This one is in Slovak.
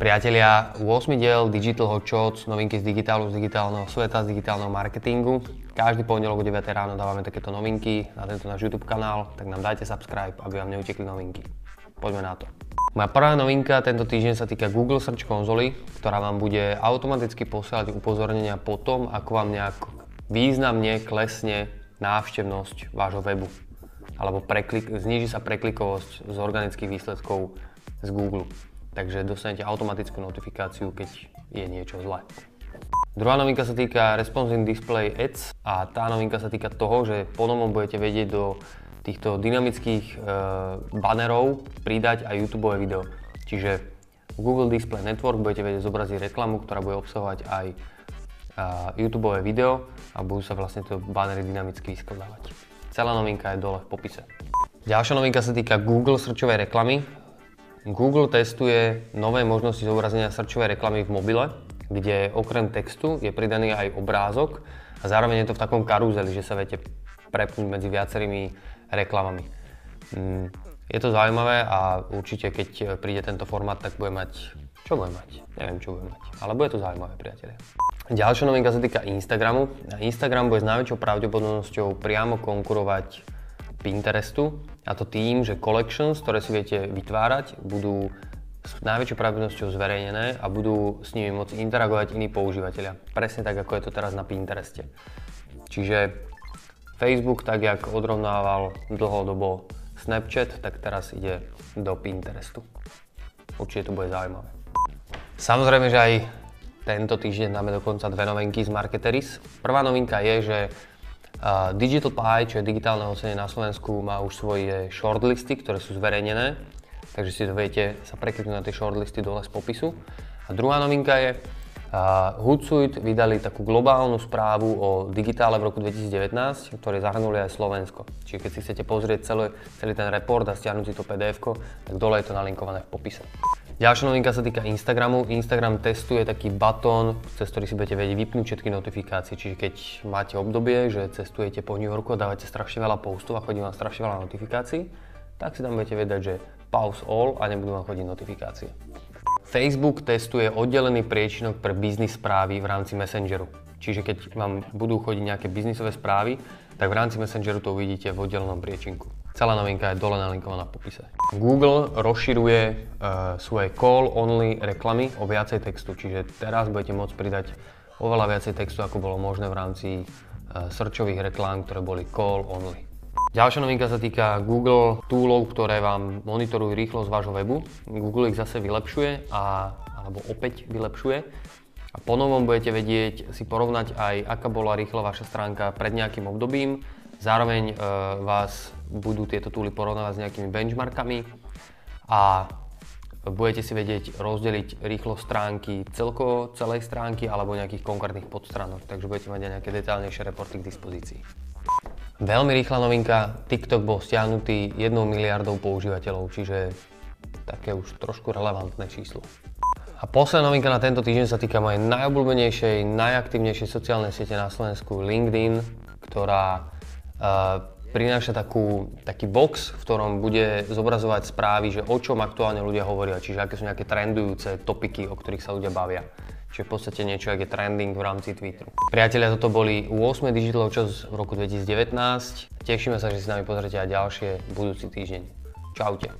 Priatelia, 8. diel Digital Hot Shots, novinky z digitálu, z digitálneho sveta, z digitálneho marketingu. Každý pondelok o 9 ráno dávame takéto novinky na tento náš YouTube kanál, tak nám dajte subscribe, aby vám neutekli novinky. Poďme na to. Moja prvá novinka tento týždeň sa týka Google Search konzoly, ktorá vám bude automaticky posielať upozornenia po tom, ako vám nejak významne klesne návštevnosť vášho webu. Alebo preklik, zniží sa preklikovosť z organických výsledkov z Google takže dostanete automatickú notifikáciu, keď je niečo zlé. Druhá novinka sa týka Responsive Display Ads a tá novinka sa týka toho, že ponovom budete vedieť do týchto dynamických e, banerov pridať aj YouTube video. Čiže v Google Display Network budete vedieť zobraziť reklamu, ktorá bude obsahovať aj e, YouTube video a budú sa vlastne tie banery dynamicky vyskladávať. Celá novinka je dole v popise. Ďalšia novinka sa týka Google srčovej reklamy. Google testuje nové možnosti zobrazenia srčovej reklamy v mobile, kde okrem textu je pridaný aj obrázok a zároveň je to v takom karuzeli, že sa viete prepnúť medzi viacerými reklamami. Mm, je to zaujímavé a určite keď príde tento formát, tak bude mať... Čo bude mať? Neviem, čo bude mať, ale bude to zaujímavé, priatelia. Ďalšia novinka sa týka Instagramu. Instagram bude s najväčšou pravdepodobnosťou priamo konkurovať Pinterestu a to tým, že collections, ktoré si viete vytvárať, budú s najväčšou pravdepodobnosťou zverejnené a budú s nimi môcť interagovať iní používateľia. Presne tak, ako je to teraz na Pintereste. Čiže Facebook, tak jak odrovnával dlhodobo Snapchat, tak teraz ide do Pinterestu. Určite to bude zaujímavé. Samozrejme, že aj tento týždeň máme dokonca dve novinky z Marketeris. Prvá novinka je, že Digital Pie, čo je digitálne ocenenie na Slovensku, má už svoje shortlisty, ktoré sú zverejnené, takže si to viete sa prekliknúť na tie shortlisty dole z popisu. A druhá novinka je, uh, Hootsuite vydali takú globálnu správu o digitále v roku 2019, ktoré zahrnuli aj Slovensko. Čiže keď si chcete pozrieť celý, celý ten report a stiahnuť si to pdf tak dole je to nalinkované v popise. Ďalšia novinka sa týka Instagramu. Instagram testuje taký batón, cez ktorý si budete vedieť vypnúť všetky notifikácie. Čiže keď máte obdobie, že cestujete po New Yorku a dávate strašne veľa postov a chodí vám strašne veľa notifikácií, tak si tam budete vedieť, že pause all a nebudú vám chodiť notifikácie. Facebook testuje oddelený priečinok pre biznis správy v rámci Messengeru. Čiže keď vám budú chodiť nejaké biznisové správy, tak v rámci Messengeru to uvidíte v oddelenom priečinku. Celá novinka je dole nalinkovaná v popise. Google rozširuje uh, svoje call-only reklamy o viacej textu, čiže teraz budete môcť pridať oveľa viacej textu, ako bolo možné v rámci uh, searchových reklám, ktoré boli call-only. Ďalšia novinka sa týka Google toolov, ktoré vám monitorujú rýchlosť vášho webu. Google ich zase vylepšuje, a, alebo opäť vylepšuje. A ponovom budete vedieť si porovnať aj, aká bola rýchla vaša stránka pred nejakým obdobím. Zároveň e, vás budú tieto túly porovnávať s nejakými benchmarkami a budete si vedieť rozdeliť rýchlosť stránky celkovo celej stránky alebo nejakých konkrétnych podstranok, takže budete mať aj nejaké detailnejšie reporty k dispozícii. Veľmi rýchla novinka, TikTok bol stiahnutý 1 miliardou používateľov, čiže také už trošku relevantné číslo. A posledná novinka na tento týždeň sa týka mojej najobľúbenejšej, najaktívnejšej sociálnej siete na Slovensku LinkedIn, ktorá uh, prináša takú, taký box, v ktorom bude zobrazovať správy, že o čom aktuálne ľudia hovoria, čiže aké sú nejaké trendujúce topiky, o ktorých sa ľudia bavia. Čiže v podstate niečo, ako je trending v rámci Twitteru. Priatelia, toto boli 8 Digital Čas v roku 2019. Tešíme sa, že si s nami pozrite aj ďalšie budúci týždeň. Čaute.